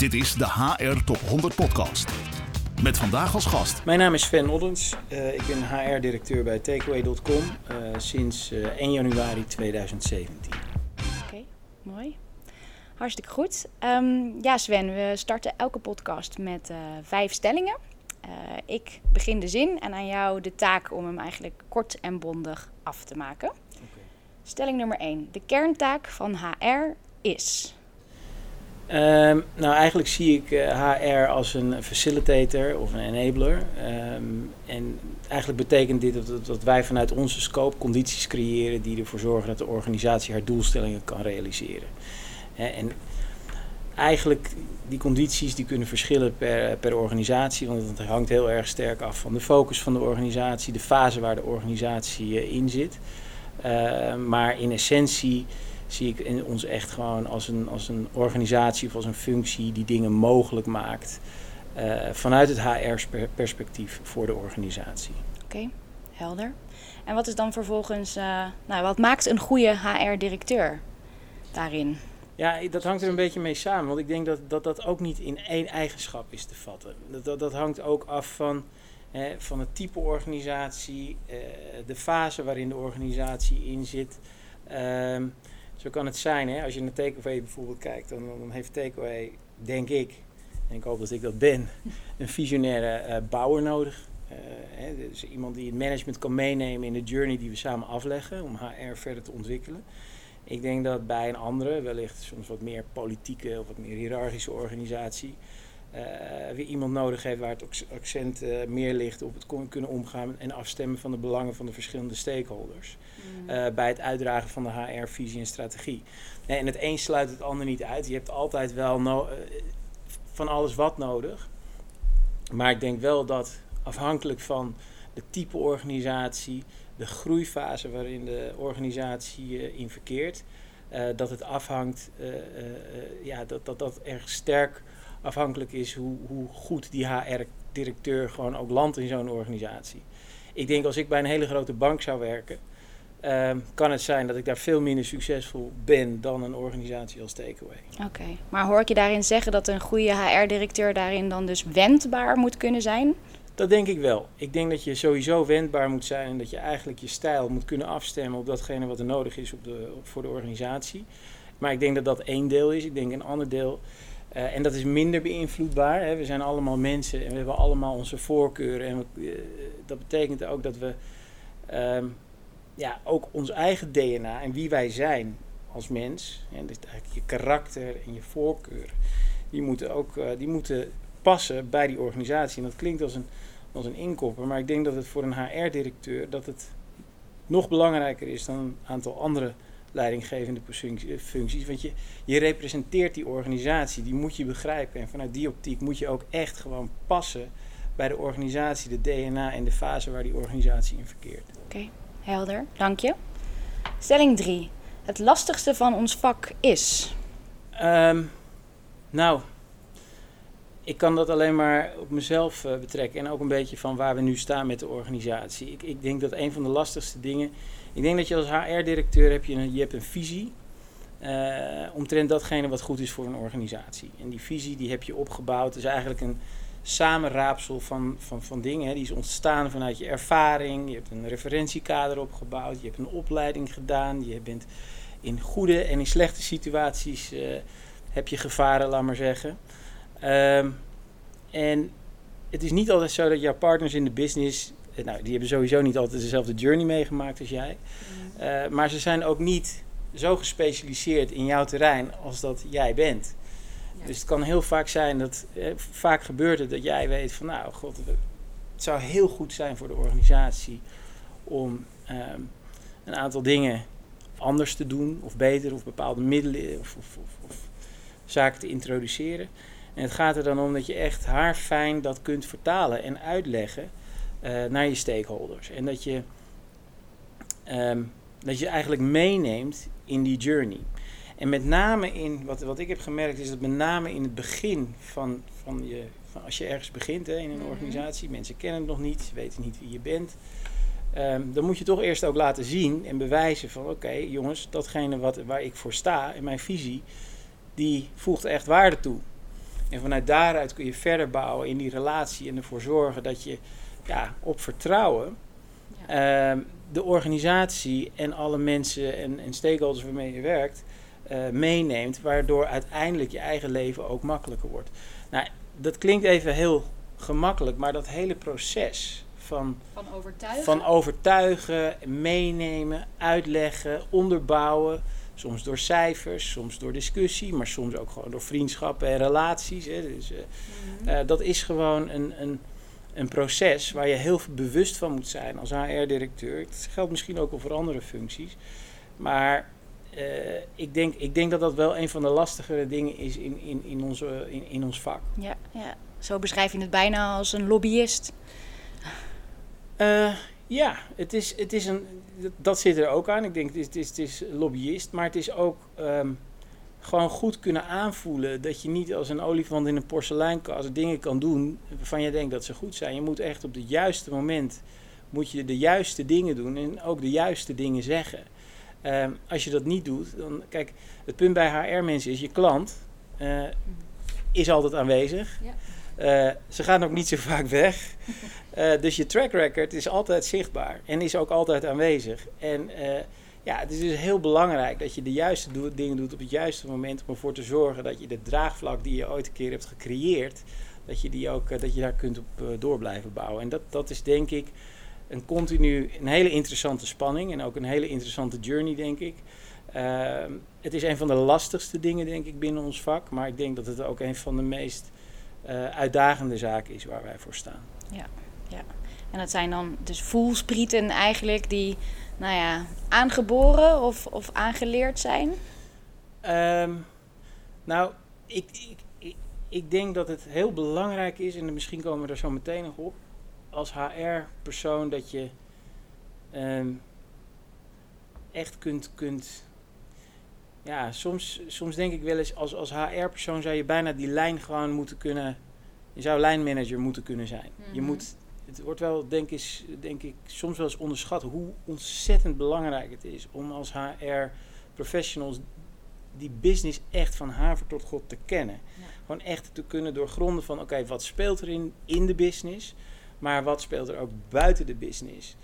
Dit is de HR Top 100 Podcast. Met vandaag als gast. Mijn naam is Sven Oddens. Uh, ik ben HR-directeur bij Takeaway.com uh, sinds uh, 1 januari 2017. Oké, okay, mooi. Hartstikke goed. Um, ja, Sven, we starten elke podcast met vijf stellingen. ik begin de zin en aan jou de taak om hem eigenlijk kort en bondig af te maken. Okay. Stelling nummer 1. De kerntaak van HR is. Um, nou, eigenlijk zie ik HR als een facilitator of een enabler. Um, en eigenlijk betekent dit dat, dat, wij vanuit onze scope condities creëren die ervoor zorgen dat de organisatie haar doelstellingen kan realiseren. En eigenlijk die condities die kunnen verschillen per, per organisatie, want het hangt heel erg sterk af van de focus van de organisatie, de fase waar de organisatie uh, in zit. Uh, maar in essentie zie ik in ons echt gewoon als een, als een organisatie of als een functie die dingen mogelijk maakt. Uh, vanuit het HR-perspectief voor de organisatie. Oké, okay, helder. En wat is dan vervolgens, uh, nou, wat maakt een goede HR-directeur daarin? Ja, dat hangt er een beetje mee samen. Want ik denk dat dat, dat ook niet in één eigenschap is te vatten. Dat, dat, dat hangt ook af van, hè, van het type organisatie, uh, de fase waarin de organisatie in zit. Uh, zo kan het zijn, hè? als je naar Takeaway bijvoorbeeld kijkt, dan, dan heeft Takeaway, denk ik, en ik hoop dat ik dat ben, een visionaire uh, bouwer nodig. Uh, hè, dus iemand die het management kan meenemen in de journey die we samen afleggen om HR verder te ontwikkelen. Ik denk dat bij een andere, wellicht soms wat meer politieke of wat meer hiërarchische organisatie, weer iemand nodig heeft waar het accent uh, meer ligt op het kunnen omgaan en afstemmen van de belangen van de verschillende stakeholders. Mm. Uh, bij het uitdragen van de HR-visie en strategie. Nee, en het een sluit het ander niet uit. Je hebt altijd wel no van alles wat nodig. Maar ik denk wel dat afhankelijk van de type organisatie, de groeifase waarin de organisatie in verkeert, dat het afhangt, ja, dat, dat dat erg sterk afhankelijk is hoe, hoe goed die HR-directeur gewoon ook landt in zo'n organisatie. Ik denk als ik bij een hele grote bank zou werken, uh, kan het zijn dat ik daar veel minder succesvol ben dan een organisatie als Takeaway. Oké, maar hoor ik je daarin zeggen dat een goede HR-directeur daarin dan dus wendbaar moet kunnen zijn? Dat denk ik wel. Ik denk dat je sowieso wendbaar moet zijn en dat je eigenlijk je stijl moet kunnen afstemmen op datgene wat er nodig is op de, op, voor de organisatie. Maar ik denk dat dat één deel is. Ik denk een ander deel uh, en dat is minder beïnvloedbaar. Hè. We zijn allemaal mensen en we hebben allemaal onze voorkeuren. En we, uh, dat betekent ook dat we um, ja, ook ons eigen DNA en wie wij zijn als mens, en dus eigenlijk je karakter en je voorkeur, die moeten ook uh, die moeten passen bij die organisatie. En dat klinkt als een, als een inkopper, maar ik denk dat het voor een HR-directeur dat het nog belangrijker is dan een aantal andere leidinggevende functies. Want je, je representeert die organisatie, die moet je begrijpen. En vanuit die optiek moet je ook echt gewoon passen bij de organisatie, de DNA en de fase waar die organisatie in verkeert. Oké, okay, helder. Dank je. Stelling 3. Het lastigste van ons vak is? Um, nou, ik kan dat alleen maar op mezelf uh, betrekken en ook een beetje van waar we nu staan met de organisatie. Ik, ik denk dat een van de lastigste dingen ik denk dat je als HR-directeur heb je een, je hebt een visie uh, omtrent datgene wat goed is voor een organisatie. En die visie die heb je opgebouwd. Het is eigenlijk een samenraapsel van, van, van dingen. Hè. Die is ontstaan vanuit je ervaring. Je hebt een referentiekader opgebouwd. Je hebt een opleiding gedaan. Je bent in goede en in slechte situaties uh, heb je gevaren, laat maar zeggen. Um, en het is niet altijd zo dat jouw partners in de business eh, nou, die hebben sowieso niet altijd dezelfde journey meegemaakt als jij. Mm. Uh, maar ze zijn ook niet zo gespecialiseerd in jouw terrein als dat jij bent. Ja. Dus het kan heel vaak zijn dat, eh, vaak gebeurt het dat jij weet van nou, god, het zou heel goed zijn voor de organisatie om um, een aantal dingen anders te doen of beter of bepaalde middelen of, of, of, of zaken te introduceren. En het gaat er dan om dat je echt haarfijn dat kunt vertalen en uitleggen uh, naar je stakeholders. En dat je, um, dat je eigenlijk meeneemt in die journey. En met name in, wat, wat ik heb gemerkt, is dat met name in het begin van, van je, van als je ergens begint hè, in een mhm. organisatie, mensen kennen het nog niet, ze weten niet wie je bent. Um, dan moet je toch eerst ook laten zien en bewijzen van oké okay, jongens, datgene wat, waar ik voor sta in mijn visie, die voegt echt waarde toe. En vanuit daaruit kun je verder bouwen in die relatie en ervoor zorgen dat je ja, op vertrouwen ehm, de organisatie en alle mensen en, en stakeholders waarmee je werkt uh, meeneemt, waardoor uiteindelijk je eigen leven ook makkelijker wordt. Nou, dat klinkt even heel gemakkelijk, maar dat hele proces van, van overtuigen, van overtuigen meenemen, uitleggen, onderbouwen. Soms door cijfers, soms door discussie, maar soms ook gewoon door vriendschappen en relaties. Hè. Dus, uh, uh, dat is gewoon een, een, een proces waar je heel bewust van moet zijn als HR-directeur. Het geldt misschien ook voor andere functies. Maar uh, ik, denk, ik denk dat dat wel een van de lastigere dingen is in, in, in, onze, in, in ons vak. Ja, ja, zo beschrijf je het bijna als een lobbyist. Uh, ja, het is, het is een, dat zit er ook aan. Ik denk, het is, het is, het is lobbyist, maar het is ook um, gewoon goed kunnen aanvoelen dat je niet als een olifant in een porseleinkast dingen kan doen waarvan je denkt dat ze goed zijn. Je moet echt op het juiste moment moet je de juiste dingen doen en ook de juiste dingen zeggen. Um, als je dat niet doet, dan kijk, het punt bij HR-mensen is je klant uh, is altijd aanwezig. Ja. Uh, ze gaan ook niet zo vaak weg. Uh, dus je track record is altijd zichtbaar en is ook altijd aanwezig. En ja, het is dus heel belangrijk dat je de juiste dingen doet op het juiste moment om ervoor te zorgen dat je de draagvlak die je ooit een keer hebt gecreëerd, dat je, die ook, dat je daar kunt op door blijven bouwen. En dat, dat is denk ik een continu, een hele interessante spanning en ook een hele interessante journey, denk ik. Uh, het is een van de lastigste dingen, denk ik, binnen ons vak. Maar ik denk dat het ook een van de meest uh, uitdagende zaken is waar wij voor staan. Ja, ja. En dat zijn dan dus voelsprieten eigenlijk die, nou ja, aangeboren of, of aangeleerd zijn? Um, nou, ik, ik, ik, ik denk dat het heel belangrijk is, en misschien komen we er zo meteen nog op, als HR-persoon dat je um, echt kunt, kunt ja, soms, soms denk ik wel eens als, als HR-persoon zou je bijna die lijn gewoon moeten kunnen. Je zou lijnmanager moeten kunnen zijn. Mm -hmm. Je moet, het wordt wel, denk ik, denk ik, soms wel eens onderschat hoe ontzettend belangrijk het is om als HR-professionals die business echt van haver tot god te kennen. Ja. Gewoon echt te kunnen doorgronden van, oké, okay, wat speelt er in, in de business, maar wat speelt er ook buiten de business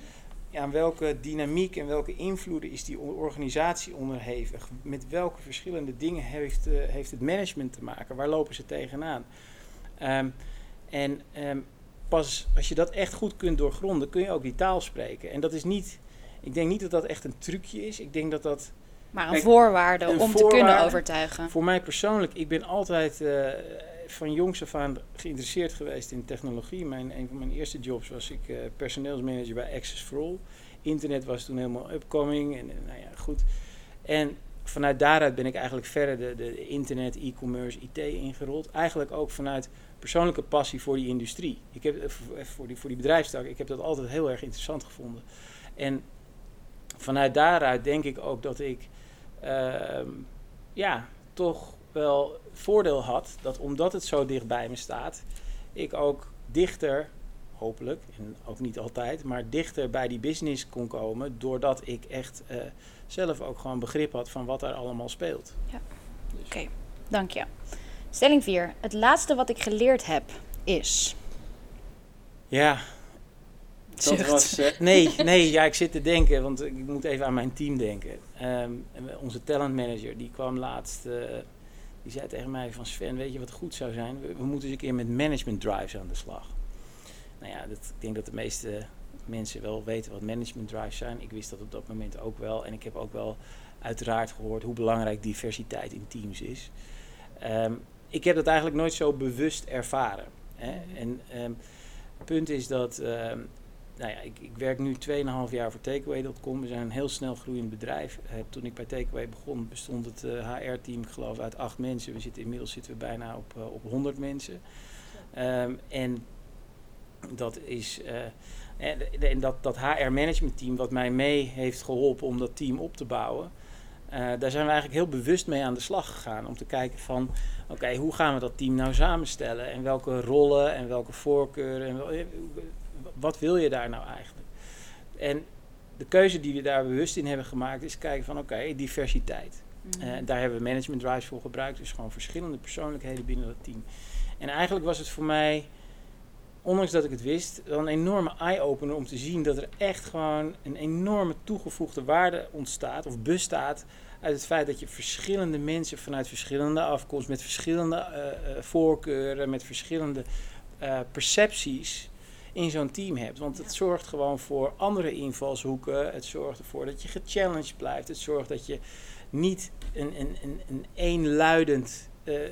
aan welke dynamiek en welke invloeden is die organisatie onderhevig? Met welke verschillende dingen heeft, uh, heeft het management te maken? Waar lopen ze tegenaan? Um, en um, pas als je dat echt goed kunt doorgronden, kun je ook die taal spreken. En dat is niet, ik denk niet dat dat echt een trucje is. Ik denk dat dat. Maar een kijk, voorwaarde een om voorwaarde, te kunnen overtuigen. Voor mij persoonlijk, ik ben altijd. Uh, van jongs af aan geïnteresseerd geweest in technologie. Mijn, een van mijn eerste jobs was ik uh, personeelsmanager bij Access for All. Internet was toen helemaal upcoming en, en nou ja, goed. En vanuit daaruit ben ik eigenlijk verder de, de internet, e-commerce, IT ingerold. Eigenlijk ook vanuit persoonlijke passie voor die industrie. Ik heb, eh, voor, die, voor die bedrijfstak, ik heb dat altijd heel erg interessant gevonden. En vanuit daaruit denk ik ook dat ik uh, ja, toch wel voordeel had dat omdat het zo dicht bij me staat, ik ook dichter, hopelijk, en ook niet altijd, maar dichter bij die business kon komen, doordat ik echt uh, zelf ook gewoon begrip had van wat er allemaal speelt. Ja. Dus. Oké, okay. dank je. Stelling 4. Het laatste wat ik geleerd heb is. Ja. Dat was, uh, nee, nee, ja, ik zit te denken, want ik moet even aan mijn team denken. Um, onze talent manager, die kwam laatst. Uh, die zei tegen mij van Sven, weet je wat goed zou zijn? We, we moeten eens een keer met management drives aan de slag. Nou ja, dat, ik denk dat de meeste mensen wel weten wat management drives zijn. Ik wist dat op dat moment ook wel. En ik heb ook wel uiteraard gehoord hoe belangrijk diversiteit in teams is. Um, ik heb dat eigenlijk nooit zo bewust ervaren. Hè? En het punt is dat um, nou ja, ik, ik werk nu 2,5 jaar voor Takeaway.com. We zijn een heel snel groeiend bedrijf. Uh, toen ik bij Takeaway begon, bestond het HR-team, ik geloof, uit acht mensen. We zitten, inmiddels zitten we bijna op, uh, op 100 mensen. Um, en dat is. en, en dat, dat HR-management-team, wat mij mee heeft geholpen om dat team op te bouwen. Daar zijn we eigenlijk heel bewust mee aan de slag gegaan. Om te kijken van, oké, okay, hoe gaan we dat team nou samenstellen? En welke rollen en welke voorkeuren. En wel, wat wil je daar nou eigenlijk? En de keuze die we daar bewust in hebben gemaakt is kijken van oké, okay, diversiteit. Uh, daar hebben we management drives voor gebruikt. Dus gewoon verschillende persoonlijkheden binnen dat team. En eigenlijk was het voor mij, ondanks dat ik het wist, wel een enorme eye-opener om te zien dat er echt gewoon een enorme toegevoegde waarde ontstaat of bestaat uit het feit dat je verschillende mensen vanuit verschillende afkomst, met verschillende uh, voorkeuren, met verschillende uh, percepties in zo'n team hebt. Want het zorgt gewoon voor andere invalshoeken. Het zorgt ervoor dat je gechallenged blijft. Het zorgt dat je niet een, een, een, een eenluidend, uh, uh,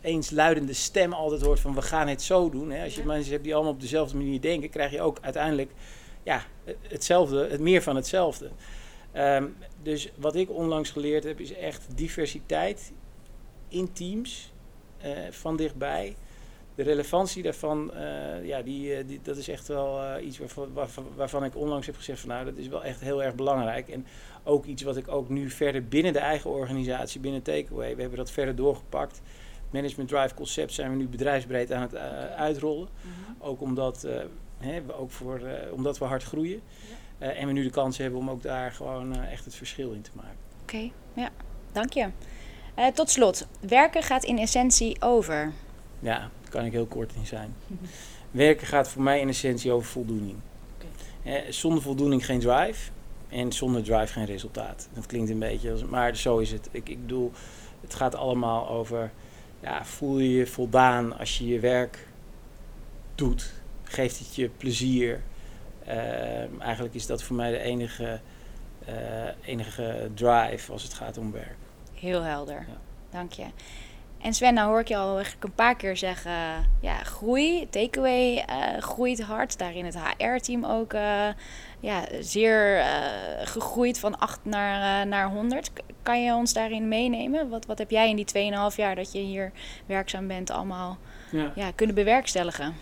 eensluidende stem altijd hoort van we gaan het zo doen. Hè. Als je mensen hebt die allemaal op dezelfde manier denken, krijg je ook uiteindelijk ja, hetzelfde, het meer van hetzelfde. Um, dus wat ik onlangs geleerd heb, is echt diversiteit in teams uh, van dichtbij. De relevantie daarvan, uh, ja, die, die, dat is echt wel iets waarvan, waarvan, waarvan, ik onlangs heb gezegd van nou, dat is wel echt heel erg belangrijk. En ook iets wat ik ook nu verder binnen de eigen organisatie, binnen Takeaway, we hebben dat verder doorgepakt. Management Drive concept zijn we nu bedrijfsbreed aan het uitrollen. Mm -hmm. Ook omdat, hè, ook voor, omdat we hard groeien. Ja. Uh, en we nu de kans hebben om ook daar gewoon uh, echt het verschil in te maken. Oké, okay, ja, dank je. Uh, tot slot, werken gaat in essentie over? Ja, daar kan ik heel kort in zijn. werken gaat voor mij in essentie over voldoening. Okay. zonder voldoening geen drive en zonder drive geen resultaat. Dat klinkt een beetje, maar zo is het. Ik, ik bedoel, het gaat allemaal over, ja, voel je je voldaan als je je werk doet? Geeft het je plezier? Uh, eigenlijk is dat voor mij de enige, uh, enige drive als het gaat om werk. Heel helder, ja. dank je. En Sven, nou hoor ik je al eigenlijk een paar keer zeggen, ja, groei, takeaway uh, groeit hard. Daarin het HR-team ook ja, zeer gegroeid van 8 naar, naar 100. Kan je ons daarin meenemen? Wat, wat heb jij in die 2,5 jaar dat je hier werkzaam bent allemaal ja. Ja, kunnen bewerkstelligen?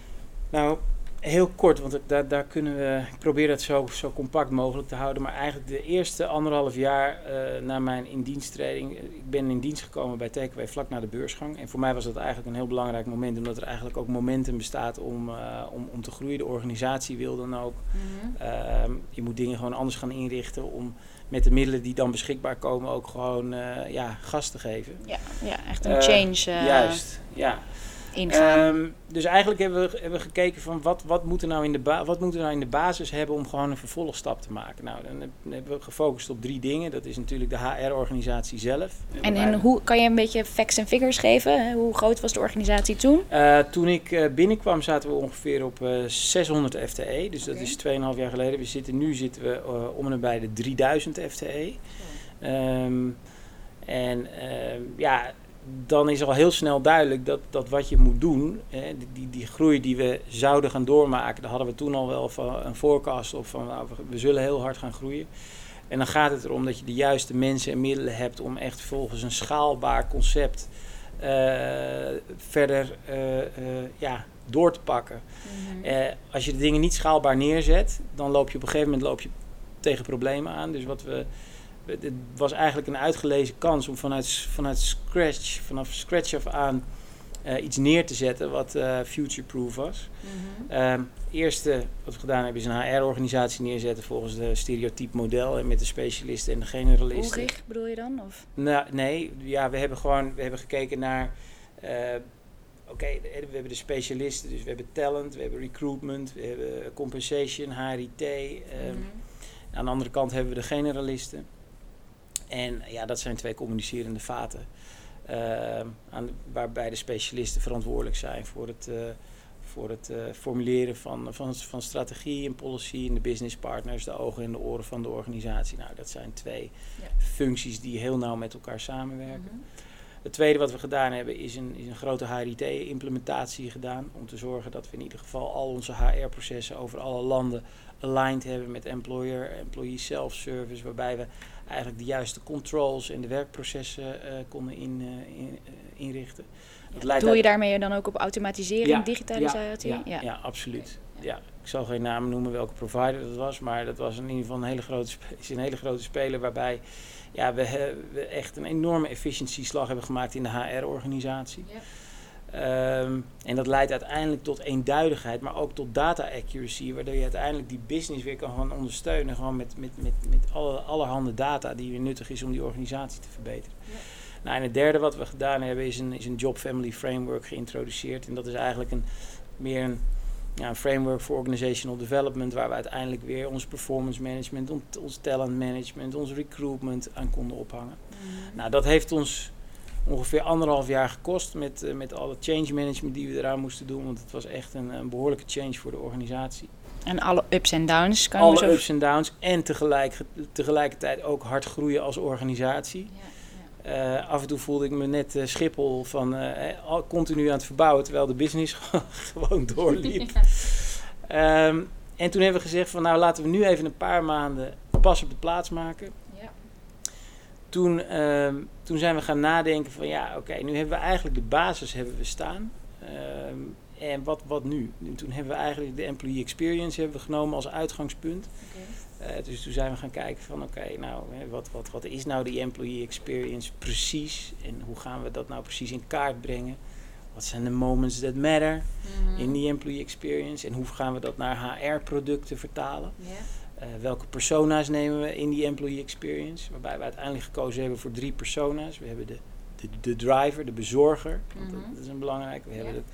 Nou, Heel kort, want daar, daar kunnen we. Ik probeer dat zo, zo compact mogelijk te houden. Maar eigenlijk de eerste anderhalf jaar uh, na mijn indiensttreding. Ik ben in dienst gekomen bij Takeaway vlak na de beursgang. En voor mij was dat eigenlijk een heel belangrijk moment. Omdat er eigenlijk ook momentum bestaat om, uh, om, om te groeien. De organisatie wil dan ook. Mm-hmm. uh, je moet dingen gewoon anders gaan inrichten. Om met de middelen die dan beschikbaar komen ook gewoon ja, gas te geven. Ja, ja echt een change. juist, ja ingaan. Um, dus eigenlijk hebben we, hebben we gekeken van wat, wat, moet er nou in de wat moeten we nou in de basis hebben om gewoon een vervolgstap te maken. Nou, dan hebben we gefocust op drie dingen. Dat is natuurlijk de HR-organisatie zelf. En, en hoe kan je een beetje facts en figures geven? Hoe groot was de organisatie toen? Uh, toen ik uh, binnenkwam zaten we ongeveer op uh, 600 FTE. Dus dat is 2,5 jaar geleden. We zitten, nu zitten we uh, om en bij de 3000 FTE. Oh. Um, en ja, dan is al heel snel duidelijk dat, dat wat je moet doen, hè, die, die groei die we zouden gaan doormaken, daar hadden we toen al wel van een forecast op van nou, we, zullen heel hard gaan groeien. En dan gaat het erom dat je de juiste mensen en middelen hebt om echt volgens een schaalbaar concept uh, verder uh, uh, ja, door te pakken. Mm-hmm. als je de dingen niet schaalbaar neerzet, dan loop je op een gegeven moment loop je tegen problemen aan. Dus wat we het was eigenlijk een uitgelezen kans om vanuit, vanuit scratch, vanaf scratch af aan uh, iets neer te zetten wat uh, future-proof was. Um, eerste wat we gedaan hebben is een HR-organisatie neerzetten volgens de stereotype model en met de specialisten en de generalisten. Hoe richt bedoel je dan? Of? Nou, nee, ja, we hebben gewoon we hebben gekeken naar. Uh, Oké, okay, we hebben de specialisten, dus we hebben talent, we hebben recruitment, we hebben compensation, HRIT. Um, mm-hmm. Aan de andere kant hebben we de generalisten. En ja, dat zijn twee communicerende vaten. Uh, aan, waarbij de specialisten verantwoordelijk zijn voor het, uh, voor het uh, formuleren van, van, van strategie en policy en de business partners, de ogen en de oren van de organisatie. Nou, dat zijn twee ja. functies die heel nauw met elkaar samenwerken. Mm -hmm. Het tweede wat we gedaan hebben is een, is een grote HRIT-implementatie gedaan. Om te zorgen dat we in ieder geval al onze HR-processen over alle landen aligned hebben met employer, employee self-service. Waarbij we eigenlijk de juiste controls en de werkprocessen uh, konden in, uh, in, uh, inrichten. Ja, doe je daarmee dan ook op automatisering, ja, digitalisatie? Ja, ja, ja. absoluut. Ja, ik zal geen naam noemen welke provider dat was, maar dat was in ieder geval een hele grote, is een hele grote speler waarbij ja, we, we echt een enorme efficiëntieslag hebben gemaakt in de HR-organisatie. Ehm, en dat leidt uiteindelijk tot eenduidigheid, maar ook tot data accuracy, waardoor je uiteindelijk die business weer kan gaan ondersteunen, gewoon met, met, met, met alle, allerhande data die weer nuttig is om die organisatie te verbeteren. Ja. Nou, en het derde wat we gedaan hebben is een, is een Job Family Framework geïntroduceerd. En dat is eigenlijk een, meer een, ja, een framework voor organizational development, waar we uiteindelijk weer ons performance management, ons talent management, ons recruitment aan konden ophangen. Mhm. Nou, dat heeft ons ongeveer anderhalf jaar gekost met, uh, met alle change management die we eraan moesten doen. Want het was echt een, een behoorlijke change voor de organisatie. En alle ups en downs kan Alle ups en downs en tegelijk, tegelijkertijd ook hard groeien als organisatie. Ja. Uh, af en toe voelde ik me net uh, Schiphol van uh, continu aan het verbouwen terwijl de business gewoon doorliep. Um, en toen hebben we gezegd van nou laten we nu even een paar maanden pas op de plaats maken. Toen, um, toen zijn we gaan nadenken van ja oké, nu hebben we eigenlijk de basis hebben we staan. Um, en wat, wat nu? En toen hebben we eigenlijk de employee experience hebben we genomen als uitgangspunt. Okay. Uh, dus toen zijn we gaan kijken van oké, okay, nou, wat, wat, wat is nou die employee experience precies? En hoe gaan we dat nou precies in kaart brengen? Wat zijn de moments that matter mm -hmm. in die employee experience? En hoe gaan we dat naar HR-producten vertalen? Yeah. Uh, welke persona's nemen we in die employee experience? Waarbij we uiteindelijk gekozen hebben voor drie persona's. We hebben de, de, de driver, de bezorger, mm -hmm. dat, dat, is een belangrijke. We hebben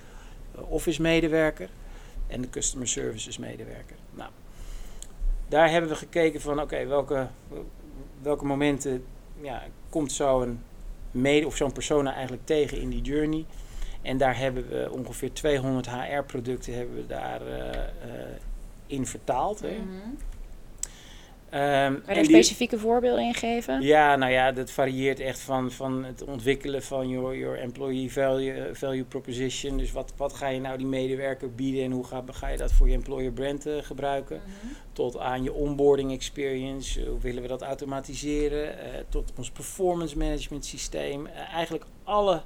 de office medewerker en de customer services medewerker. Nou, daar hebben we gekeken van oké, welke, welke momenten ja, komt zo'n mede of zo'n persona eigenlijk tegen in die journey. En daar hebben we ongeveer 200 HR-producten hebben we daar uh, uh, in vertaald. Mm -hmm. Um, kan je specifieke voorbeelden in geven? Ja, nou ja, dat varieert echt van, van het ontwikkelen van your, your employee value, value proposition. Dus wat, wat ga je nou die medewerker bieden en hoe ga, ga je dat voor je employer brand uh, gebruiken? Mm -hmm. Tot aan je onboarding experience, hoe willen we dat automatiseren? Uh, tot ons performance management systeem. Uh, eigenlijk alle,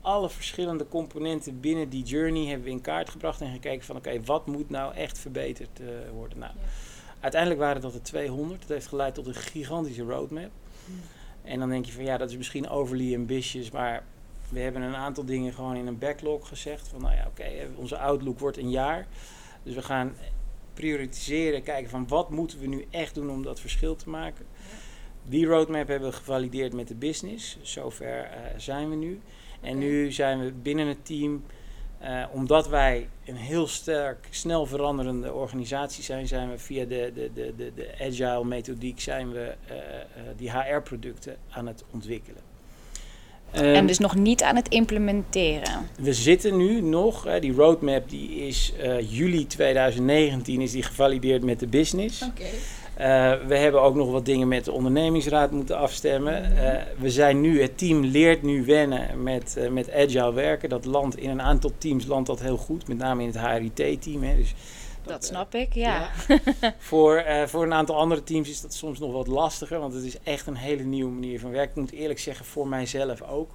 alle verschillende componenten binnen die journey hebben we in kaart gebracht en gekeken van oké, okay, wat moet nou echt verbeterd worden? Nou, ja. Uiteindelijk waren dat er 200. Dat heeft geleid tot een gigantische roadmap. En dan denk je van ja, dat is misschien overly ambitious, maar we hebben een aantal dingen gewoon in een backlog gezegd. Van nou ja, oké, okay, onze outlook wordt een jaar. Dus we gaan prioritiseren, kijken van wat moeten we nu echt doen om dat verschil te maken. Die roadmap hebben we gevalideerd met de business. Zover uh, zijn we nu. En nu zijn we binnen het team uh, omdat wij een heel sterk, snel veranderende organisatie zijn, zijn we via de, de, de, de, de agile methodiek zijn we uh, uh, die HR-producten aan het ontwikkelen. en um, dus nog niet aan het implementeren. We zitten nu nog, die roadmap die is juli 2019 is die gevalideerd met de business. Okay. Uh, we hebben ook nog wat dingen met de ondernemingsraad moeten afstemmen. Uh, we zijn nu, het team leert nu wennen met, uh, met agile werken. Dat landt in een aantal teams landt dat heel goed, met name in het HRIT-team. Dus dat, dat, snap ik, ja. ja. voor, voor een aantal andere teams is dat soms nog wat lastiger, want het is echt een hele nieuwe manier van werken. Ik moet eerlijk zeggen, voor mijzelf ook.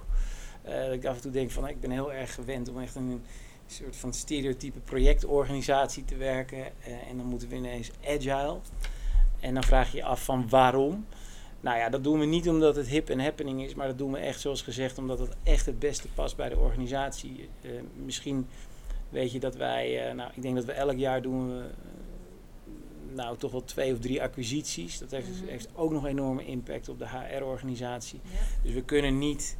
dat ik af en toe denk van, ik ben heel erg gewend om echt een soort van stereotype projectorganisatie te werken. en dan moeten we ineens agile. En dan vraag je je af van waarom. Nou ja, dat doen we niet omdat het hip en happening is, maar dat doen we echt zoals gezegd omdat het echt het beste past bij de organisatie. Uh, misschien weet je dat wij, uh, nou ik denk dat we elk jaar doen we, uh, nou toch wel twee of drie acquisities. Dat heeft, heeft ook nog enorme impact op de HR-organisatie. Ja. Dus we kunnen niet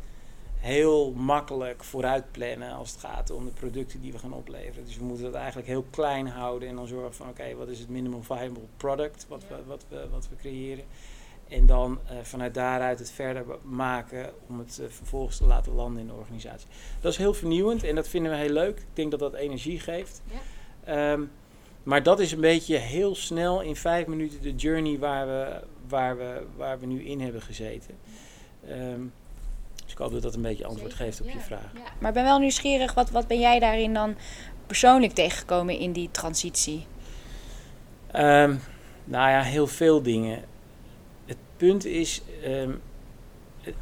heel makkelijk vooruit plannen als het gaat om de producten die we gaan opleveren. Dus we moeten dat eigenlijk heel klein houden en dan zorgen van oké, okay, wat is het minimum viable product wat, we, wat, we, wat we creëren. En dan uh, vanuit daaruit het verder maken om het uh, vervolgens te laten landen in de organisatie. Dat is heel vernieuwend en dat vinden we heel leuk. Ik denk dat dat energie geeft. Ja. Um, maar dat is een beetje heel snel in vijf minuten de journey waar we, waar we, waar we nu in hebben gezeten. Um, dus ik hoop dat dat een beetje antwoord geeft op ja, je vraag. Ja. Maar ik ben wel nieuwsgierig, wat, wat ben jij daarin dan persoonlijk tegengekomen in die transitie? Um, nou ja, heel veel dingen. Het punt is, um, het,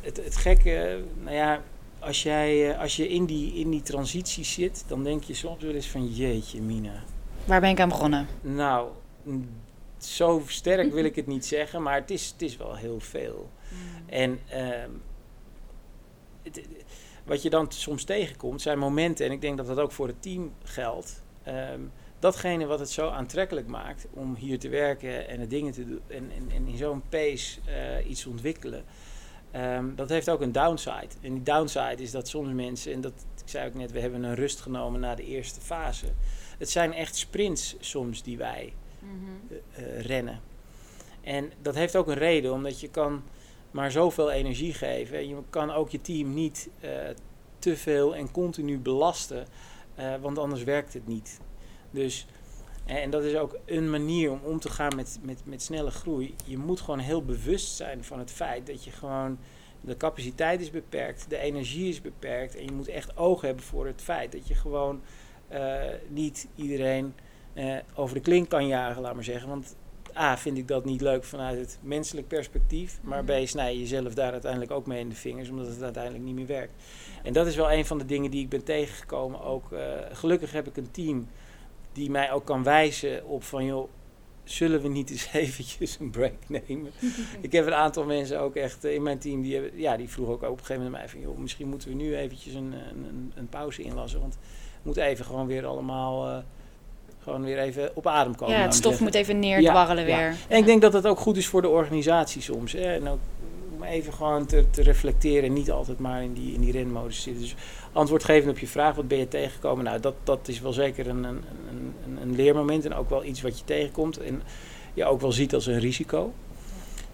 het, het, gekke, nou ja, als, jij, eh, als je in die, in die transitie zit, dan denk je soms wel eens van jeetje, Mina. Waar ben ik aan begonnen? Nou, zo sterk wil ik het niet zeggen, maar het is, het is wel heel veel. Mm. En um, wat je dan soms tegenkomt, zijn momenten, en ik denk dat dat ook voor het team geldt. ehm, datgene wat het zo aantrekkelijk maakt om hier te werken en de dingen te doen en, en, en in zo'n pace eh, iets ontwikkelen. ehm, dat heeft ook een downside. En die downside is dat soms mensen, en dat ik zei ook net, we hebben een rust genomen na de eerste fase. Het zijn echt sprints soms die wij eh, eh, rennen. En dat heeft ook een reden, omdat je kan maar zoveel energie geven. En je kan ook je team niet eh, te veel en continu belasten, eh, want anders werkt het niet. Dus, eh, en dat is ook een manier om om te gaan met, met, met snelle groei. Je moet gewoon heel bewust zijn van het feit dat je gewoon... De capaciteit is beperkt, de energie is beperkt. En je moet echt oog hebben voor het feit dat je gewoon niet iedereen over de klink kan jagen, laat maar zeggen. Want A, vind ik dat niet leuk vanuit het menselijk perspectief. Maar B, snij je jezelf daar uiteindelijk ook mee in de vingers, omdat het uiteindelijk niet meer werkt. En dat is wel een van de dingen die ik ben tegengekomen. Ook, eh, gelukkig heb ik een team die mij ook kan wijzen op van, joh, zullen we niet eens eventjes een break nemen? ik heb een aantal mensen ook echt eh, in mijn team, die, hebben, ja, die vroegen ook op een gegeven moment aan mij van, joh, misschien moeten we nu eventjes een, een, een, een pauze inlassen. Want we moeten even gewoon weer allemaal... eh, gewoon weer even op adem komen. Ja, het maar stof zeggen. moet even neerdwarrelen Ja, ja. weer. En ik denk dat dat ook goed is voor de organisatie soms. Hè? En ook om even gewoon te, te reflecteren en niet altijd maar in die, in die renmodus zitten. Dus antwoord geven op je vraag, wat ben je tegengekomen? Nou, dat, dat is wel zeker een, een, een, een- leermoment en ook wel iets wat je tegenkomt. En je ook wel ziet als een risico.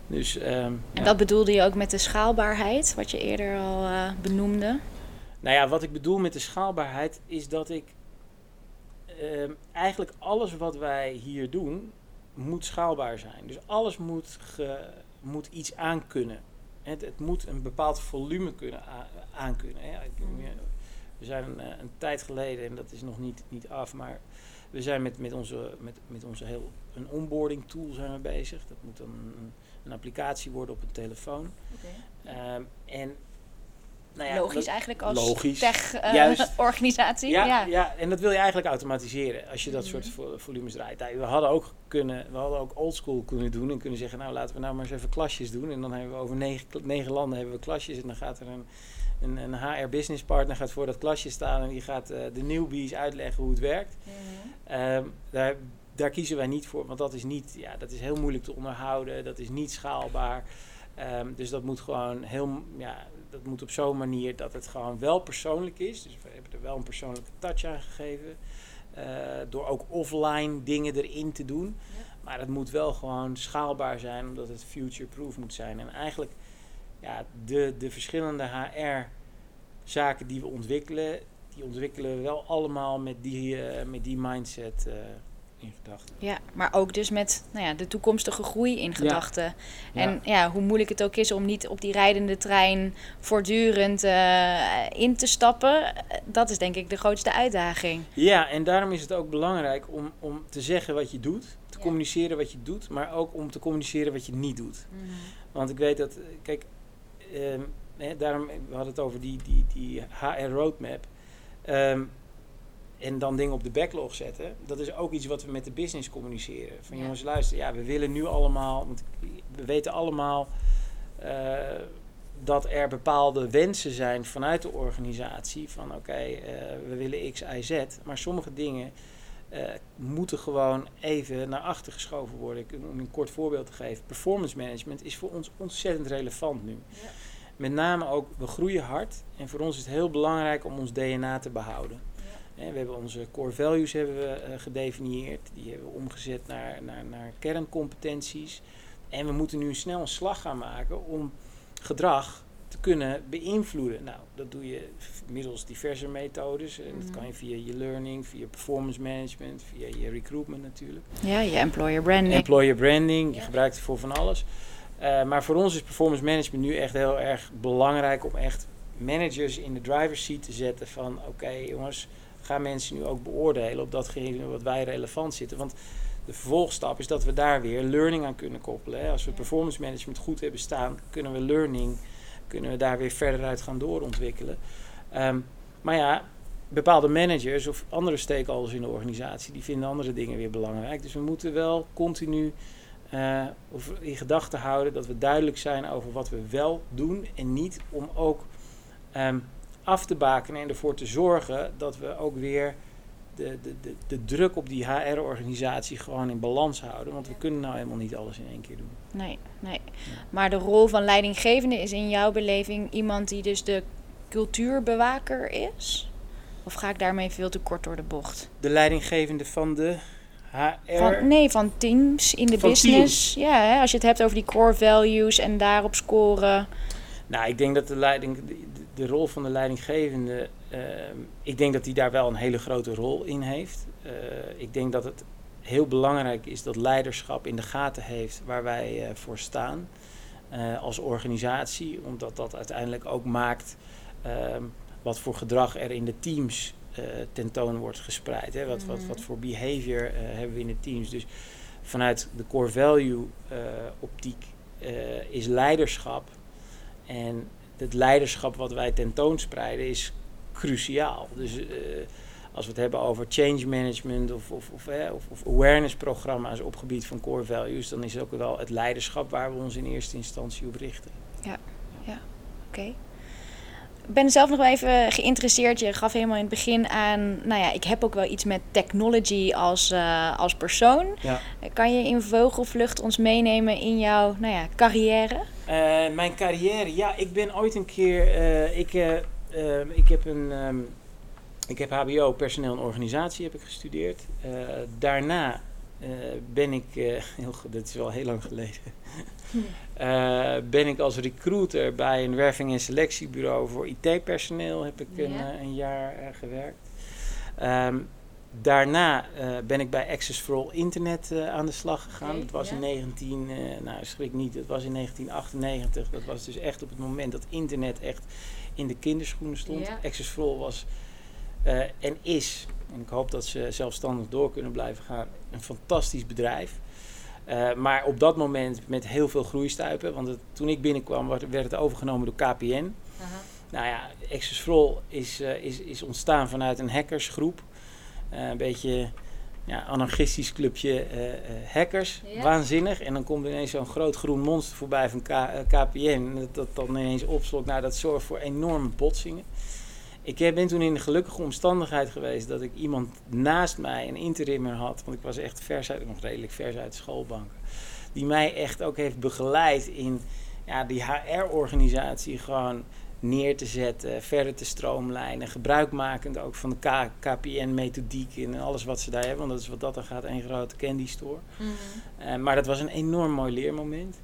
Dus, ehm, En ja. dat bedoelde je ook met de schaalbaarheid, wat je eerder al eh, benoemde. Nou ja, wat ik bedoel met de schaalbaarheid is dat ik ehm, eigenlijk alles wat wij hier doen, moet schaalbaar zijn. Dus alles moet, ge, moet iets aankunnen. Het, het moet een bepaald volume kunnen aankunnen. Mhm. We zijn een, eh, een tijd geleden, en dat is nog niet, niet af, maar we zijn met, met, onze, met, met onze heel een onboarding tool zijn we bezig. Dat moet dan een, een applicatie worden op een telefoon. Ehm, en nou ja, Logisch eigenlijk als logisch. tech-organisatie. Organisatie. ja, ja. ja. en dat wil je eigenlijk automatiseren als je dat Mhm. soort vo- volumes draait. We hadden ook kunnen, we hadden ook oldschool kunnen doen en kunnen zeggen, nou laten we nou maar eens even klasjes doen. En dan hebben we over negen, negen landen hebben we klasjes en dan gaat er een, een, een HR business partner gaat voor dat klasje staan en die gaat eh, de newbies uitleggen hoe het werkt. Ehm, daar, daar kiezen wij niet voor, want dat is niet, ja, dat is heel moeilijk te onderhouden, dat is niet schaalbaar. Ehm, dus dat moet gewoon heel, ja, dat moet op zo'n manier dat het gewoon wel persoonlijk is. Dus we hebben er wel een persoonlijke touch aan gegeven. eh, door ook offline dingen erin te doen. Maar het moet wel gewoon schaalbaar zijn, omdat het future-proof moet zijn. En eigenlijk, ja, de, de verschillende HR-zaken die we ontwikkelen, die ontwikkelen we wel allemaal met die, eh, met die mindset eh, in gedachten. Ja, maar ook dus met nou ja, de toekomstige groei in gedachten. Ja. En ja, hoe moeilijk het ook is om niet op die rijdende trein voortdurend eh, in te stappen, dat is denk ik de grootste uitdaging. Ja, en daarom is het ook belangrijk om, om te zeggen wat je doet, te Ja. communiceren wat je doet, maar ook om te communiceren wat je niet doet. Want ik weet dat, kijk, ehm, hè, daarom, we hadden het over die, die, die HR roadmap. En dan dingen op de backlog zetten. Dat is ook iets wat we met de business communiceren. Van Ja. jongens, luister, ja, we willen nu allemaal, want we weten allemaal eh, dat er bepaalde wensen zijn vanuit de organisatie. Van oké, eh, we willen X, Y, Z. Maar sommige dingen eh, moeten gewoon even naar achter geschoven worden. Ik, om een kort voorbeeld te geven. Performance management is voor ons ontzettend relevant nu. Met name ook, we groeien hard. En voor ons is het heel belangrijk om ons DNA te behouden. We hebben onze core values hebben we, eh, gedefinieerd. Die hebben we omgezet naar, naar, naar kerncompetenties. En we moeten nu snel een slag gaan maken om gedrag te kunnen beïnvloeden. Nou, dat doe je middels diverse methodes. En dat Mhm. kan je via je learning, via performance management, via je recruitment natuurlijk. Ja, je employer branding. Employer branding, je Ja. gebruikt het voor van alles. Eh, maar voor ons is performance management nu echt heel erg belangrijk om echt managers in de driver's seat te zetten van oké jongens, gaan mensen nu ook beoordelen op datgene wat wij relevant zitten. Want de vervolgstap is dat we daar weer learning aan kunnen koppelen. Hè. Als we performance management goed hebben staan, kunnen we learning, kunnen we daar weer verder uit gaan doorontwikkelen. Ehm, maar ja, bepaalde managers of andere stakeholders in de organisatie, die vinden andere dingen weer belangrijk. Dus we moeten wel continu eh, in gedachten houden dat we duidelijk zijn over wat we wel doen en niet om ook ehm, af te bakenen en ervoor te zorgen dat we ook weer de, de, de, de druk op die HR-organisatie gewoon in balans houden. Want we kunnen nou helemaal niet alles in één keer doen. Nee, nee. Maar de rol van leidinggevende is in jouw beleving iemand die dus de cultuurbewaker is? Of ga ik daarmee veel te kort door de bocht? De leidinggevende van de HR. Van, nee, van teams in de Van business. Ja, hè, als je het hebt over die core values en daarop scoren. Nou, ik denk dat de, leiding, de, rol van de leidinggevende, ehm, ik denk dat die daar wel een hele grote rol in heeft. Eh, ik denk dat het heel belangrijk is dat leiderschap in de gaten heeft waar wij eh, voor staan eh, als organisatie, omdat dat uiteindelijk ook maakt ehm, wat voor gedrag er in de teams tentoon wordt gespreid. Hè? Wat, wat, wat voor behavior eh, hebben we in de teams. Dus vanuit de core value optiek is leiderschap en het leiderschap wat wij tentoonspreiden is cruciaal. Dus eh, als we het hebben over change management of, of, of, of, of awareness programma's op gebied van core values, dan is het ook wel het leiderschap waar we ons in eerste instantie op richten. Oké. Ik ben zelf nog wel even geïnteresseerd. Je gaf helemaal in het begin aan, nou ja, ik heb ook wel iets met technology als, eh, als persoon. Ja. Kan je in vogelvlucht ons meenemen in jouw nou ja, carrière? Eh, mijn carrière, ja, ik ben ooit een keer, eh, ik, eh, ik heb een, ehm, ik heb HBO personeel en organisatie heb ik gestudeerd. Daarna ben ik, heel, dat is wel heel lang geleden, ben ik als recruiter bij een werving- en selectiebureau voor IT-personeel heb ik een, Ja. een jaar gewerkt. Ehm, daarna eh, ben ik bij Access for All Internet eh, aan de slag gegaan. Dat was ja. in 19, eh, nou schrik niet, dat was in 1998. Dat was dus echt op het moment dat internet echt in de kinderschoenen stond. Ja. Access for All was en is, en ik hoop dat ze zelfstandig door kunnen blijven gaan, een fantastisch bedrijf. Maar op dat moment met heel veel groeistuipen. Want het- toen ik binnenkwam werd het overgenomen door KPN. Nou ja, Access for All is, is, is ontstaan vanuit een hackersgroep. Eh, een beetje ja, anarchistisch clubje eh, eh, hackers. Ja. Waanzinnig. En dan komt ineens zo'n groot groen monster voorbij van K- KPN. En Dat, dat dan ineens opslokt. Nou, dat zorgt voor enorme botsingen. Ik ben toen in de gelukkige omstandigheid geweest dat ik iemand naast mij, een interimmer had. Want ik was echt vers uit, nog redelijk vers uit de schoolbanken. Die mij echt ook heeft begeleid in ja, die HR-organisatie gewoon neer te zetten, verder te stroomlijnen, gebruikmakend ook van de KPN-methodiek en alles wat ze daar hebben, want dat is wat dat dan gaat, een grote candy store. Eh, maar dat was een enorm mooi leermoment.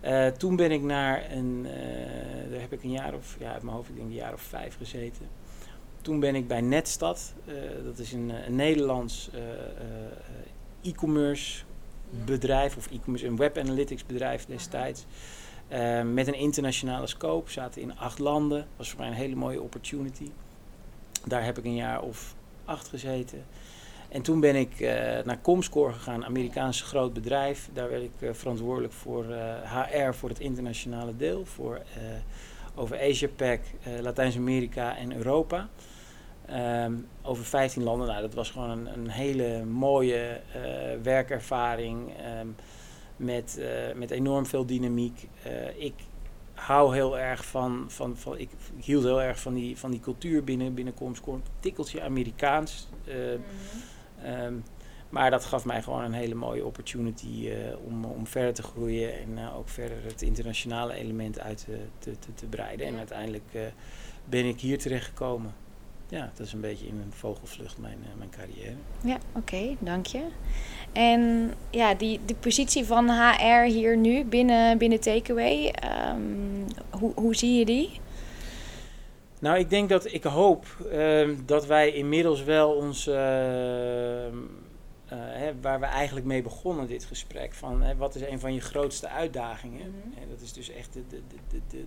Eh, toen ben ik naar een, eh, daar heb ik een jaar of, ja, uit mijn hoofd, ik denk een jaar of vijf gezeten. Toen ben ik bij Netstad, dat is een, een Nederlands e-commerce bedrijf, of e-commerce, een web analytics bedrijf destijds. Eh, met een internationale scope, zaten in acht landen. Was voor mij een hele mooie opportunity. Daar heb ik een jaar of acht gezeten. En toen ben ik eh, naar Comscore gegaan, Amerikaanse groot bedrijf. Daar werd ik eh, verantwoordelijk voor HR voor het internationale deel. Voor, over Asia Pac, eh, Latijns-Amerika en Europa. Ehm, over 15 landen. Nou, dat was gewoon een, een hele mooie werkervaring. ehm, met, eh, met enorm veel dynamiek. Eh, ik hou heel erg van, van, van ik, ik hield heel erg van die, van die cultuur binnen, binnen Comscore. Een tikkeltje Amerikaans. eh, Ehm, maar dat gaf mij gewoon een hele mooie opportunity om, om verder te groeien en ook verder het internationale element uit te, te, te, te breiden. En uiteindelijk ben ik hier terechtgekomen. Ja, dat is een beetje in een vogelvlucht mijn, eh, mijn carrière. Ja, oké, dank je. En ja, die, die positie van HR hier nu binnen, binnen Takeaway, ehm, hoe, hoe zie je die? Nou, ik denk dat ik hoop ehm, dat wij inmiddels wel ons, eh, hè, waar we eigenlijk mee begonnen dit gesprek, van hè, wat is een van je grootste uitdagingen? Mhm. En dat is dus echt de, de, de, de,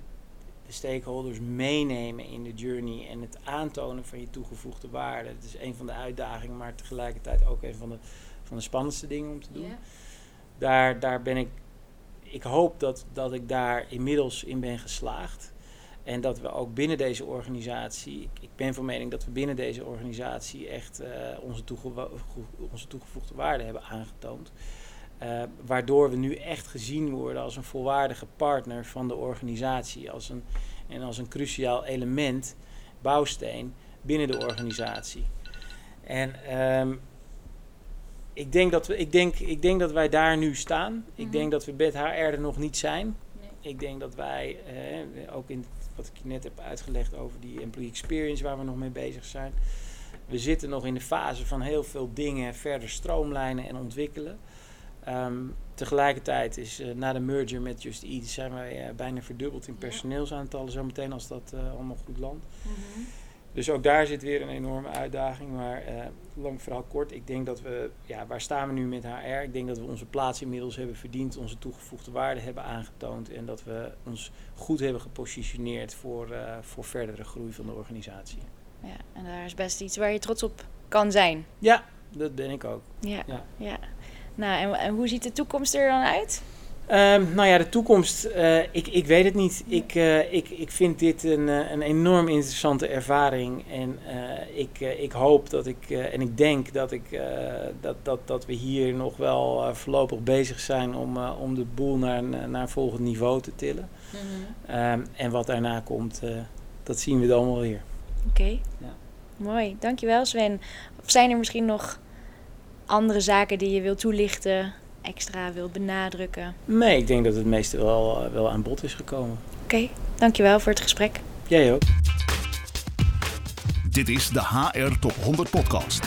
de, de stakeholders meenemen in de journey en het aantonen van je toegevoegde waarde. Het is een van de uitdagingen, maar tegelijkertijd ook een van de, van de spannendste dingen om te doen. Daar, daar ben ik, ik hoop dat, dat ik daar inmiddels in ben geslaagd. En dat we ook binnen deze organisatie, ik, ik ben van mening dat we binnen deze organisatie echt eh, onze, onze toegevoegde waarde hebben aangetoond. Eh, waardoor we nu echt gezien worden als een volwaardige partner van de organisatie. Als een, en als een cruciaal element bouwsteen binnen de organisatie. En ehm, ik, denk dat we, ik, denk, ik denk dat wij daar nu staan. Ik Mhm. denk dat we met HR er nog niet zijn. Nee. Ik denk dat wij, eh, ook in wat ik net heb uitgelegd over die employee experience waar we nog mee bezig zijn. We zitten nog in de fase van heel veel dingen verder stroomlijnen en ontwikkelen. Ehm, tegelijkertijd is eh, na de merger met Just Eat zijn wij eh, bijna verdubbeld in personeelsaantallen zometeen als dat eh, allemaal goed landt. Dus ook daar zit weer een enorme uitdaging. Maar lang verhaal kort, ik denk dat we, ja, waar staan we nu met HR? Ik denk dat we onze plaats inmiddels hebben verdiend, onze toegevoegde waarde hebben aangetoond en dat we ons goed hebben gepositioneerd voor, voor verdere groei van de organisatie. Ja, en daar is best iets waar je trots op kan zijn. Ja, dat ben ik ook. Ja, Ja. ja. Nou, en, en hoe ziet de toekomst er dan uit? Ehm, nou ja, de toekomst, eh, ik, ik weet het niet. Ik, eh, ik, ik vind dit een, eh, een enorm interessante ervaring. En ik, ik hoop dat ik, en ik denk dat, ik, dat, dat, dat we hier nog wel voorlopig bezig zijn om, om de boel naar naar een volgend niveau te tillen. Ehm, en wat daarna komt, dat zien we dan wel weer. Oké, Ja. mooi. Dankjewel Sven. Of zijn er misschien nog andere zaken die je wilt toelichten, extra wilt benadrukken? Nee, ik denk dat het meeste wel, eh, wel aan bod is gekomen. Oké, dankjewel voor het gesprek. Jij ook. Dit is de HR Top 100 Podcast.